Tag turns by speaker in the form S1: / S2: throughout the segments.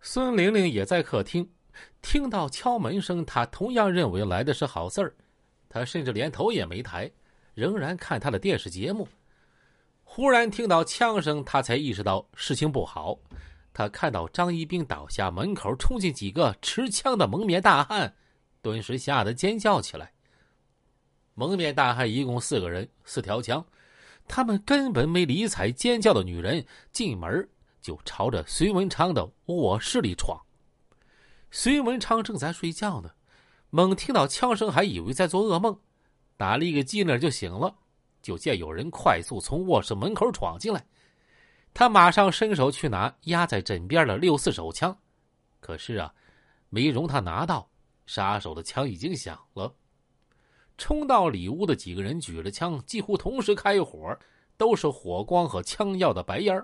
S1: 孙玲玲也在客厅，听到敲门声，她同样认为来的是好事儿，她甚至连头也没抬，仍然看她的电视节目。忽然听到枪声，她才意识到事情不好。她看到张一兵倒下，门口冲进几个持枪的蒙面大汉，顿时吓得尖叫起来。蒙面大汉一共四个人，四条枪。他们根本没理睬尖叫的女人，进门就朝着隋文昌的卧室里闯。隋文昌正在睡觉呢，猛听到枪声，还以为在做噩梦，打了一个激灵就醒了。就见有人快速从卧室门口闯进来，他马上伸手去拿压在枕边的六四手枪，可是啊，没容他拿到，杀手的枪已经响了。冲到里屋的几个人举着枪，几乎同时开火，都是火光和枪药的白烟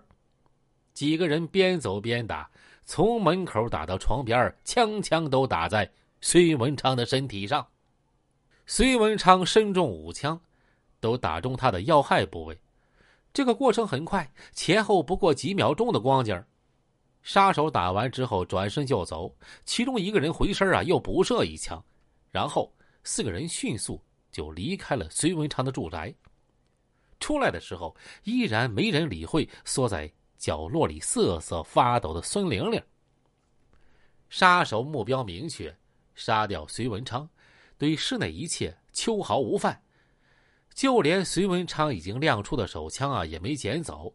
S1: 几个人边走边打，从门口打到床边，枪枪都打在隋文昌的身体上。隋文昌身中五枪，都打中他的要害部位。这个过程很快，前后不过几秒钟的光景。杀手打完之后转身就走，其中一个人回身啊，又补射一枪，然后四个人迅速。就离开了隋文昌的住宅。出来的时候，依然没人理会缩在角落里瑟瑟发抖的孙玲玲。杀手目标明确，杀掉隋文昌，对室内一切秋毫无犯。就连隋文昌已经亮出的手枪啊，也没捡走。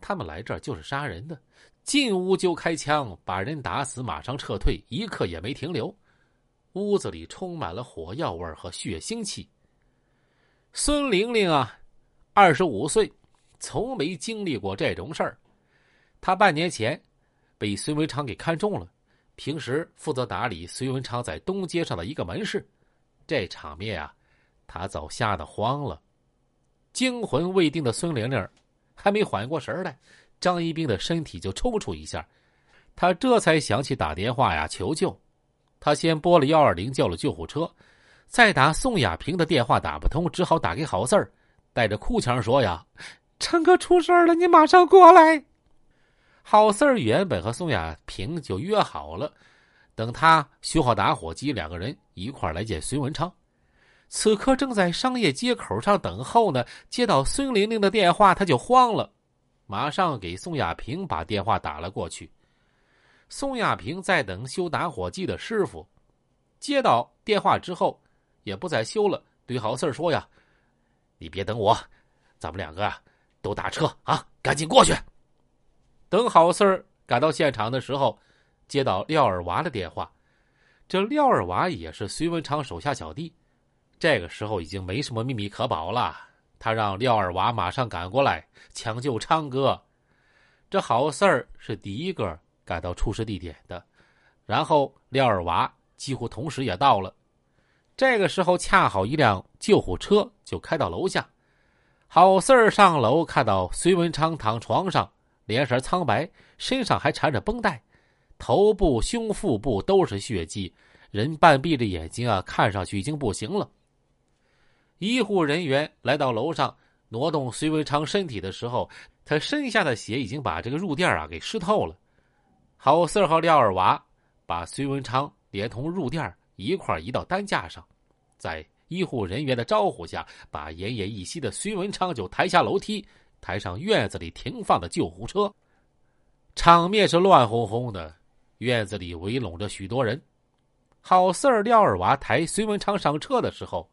S1: 他们来这儿就是杀人的，进屋就开枪，把人打死，马上撤退，一刻也没停留。屋子里充满了火药味和血腥气。孙玲玲啊，二十五岁，从没经历过这种事儿。他半年前被孙文昌给看中了，平时负责打理孙文昌在东街上的一个门市。这场面啊，他早吓得慌了。惊魂未定的孙玲玲还没缓过神来，张一兵的身体就抽搐一下，他这才想起打电话呀求救。他先拨了幺二零，叫了救护车。再打宋亚平的电话打不通，只好打给郝四儿，带着哭腔说：“呀，陈哥出事了，你马上过来。”郝四儿原本和宋亚平就约好了，等他修好打火机，两个人一块来见孙文昌。此刻正在商业街口上等候呢，接到孙玲玲的电话，他就慌了，马上给宋亚平把电话打了过去。宋亚平在等修打火机的师傅，接到电话之后。也不再修了，对郝四儿说呀：“你别等我，咱们两个，都打车啊，赶紧过去。”等郝四儿赶到现场的时候，接到廖二娃的电话。这廖二娃也是隋文昌手下小弟，这个时候已经没什么秘密可保了。他让廖二娃马上赶过来抢救昌哥。这郝四儿是第一个赶到出事地点的，然后廖二娃几乎同时也到了。这个时候，恰好一辆救护车就开到楼下。郝四儿上楼，看到隋文昌躺床上，脸色苍白，身上还缠着绷带，头部、胸、腹部都是血迹，人半闭着眼睛啊，看上去已经不行了。医护人员来到楼上挪动隋文昌身体的时候，他身下的血已经把这个褥垫啊给湿透了。郝四儿和廖二娃把隋文昌连同褥垫一块移到担架上，在医护人员的招呼下，把奄奄一息的隋文昌就抬下楼梯，抬上院子里停放的救护车。场面是乱哄哄的，院子里围拢着许多人。郝四儿、廖二娃抬隋文昌上车的时候，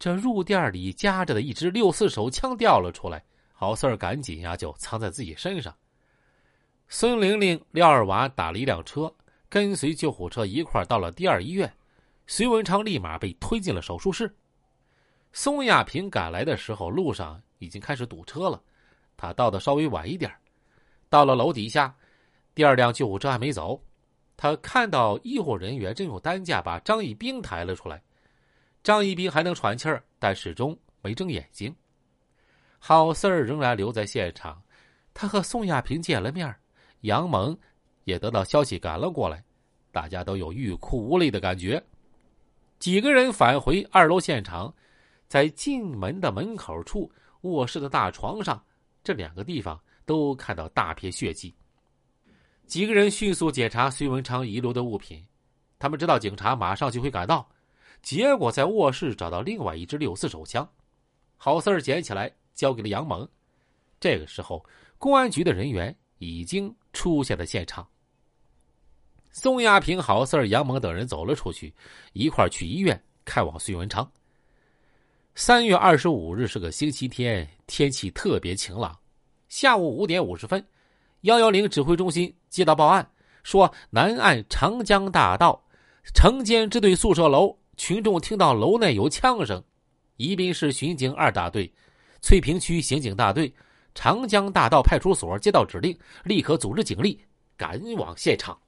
S1: 这入店里夹着的一支六四手枪掉了出来。郝四儿赶紧呀，就藏在自己身上。孙玲玲、廖二娃打了一辆车，跟随救护车一块到了第二医院。隋文昌立马被推进了手术室。宋亚平赶来的时候，路上已经开始堵车了。他到的稍微晚一点，到了楼底下，第二辆救护车还没走。他看到医护人员正用担架把张一兵抬了出来。张一兵还能喘气儿，但始终没睁眼睛。郝四儿仍然留在现场，他和宋亚平见了面，杨蒙也得到消息赶了过来，大家都有欲哭无泪的感觉。几个人返回二楼现场，在进门的门口处、卧室的大床上这两个地方都看到大片血迹。几个人迅速检查孙文昌遗留的物品，他们知道警察马上就会赶到，结果在卧室找到另外一支六四手枪，郝四儿捡起来交给了杨猛。这个时候，公安局的人员已经出现在现场。宋亚平、郝四儿、杨猛等人走了出去，一块去医院看望孙文昌。三月二十五日是个星期天，天气特别晴朗。下午五点五十分。幺幺零指挥中心接到报案，说南岸长江大道城监支队宿舍楼群众听到楼内有枪声。宜宾市巡警二大队、翠屏区刑警大队、长江大道派出所接到指令，立刻组织警力赶往现场。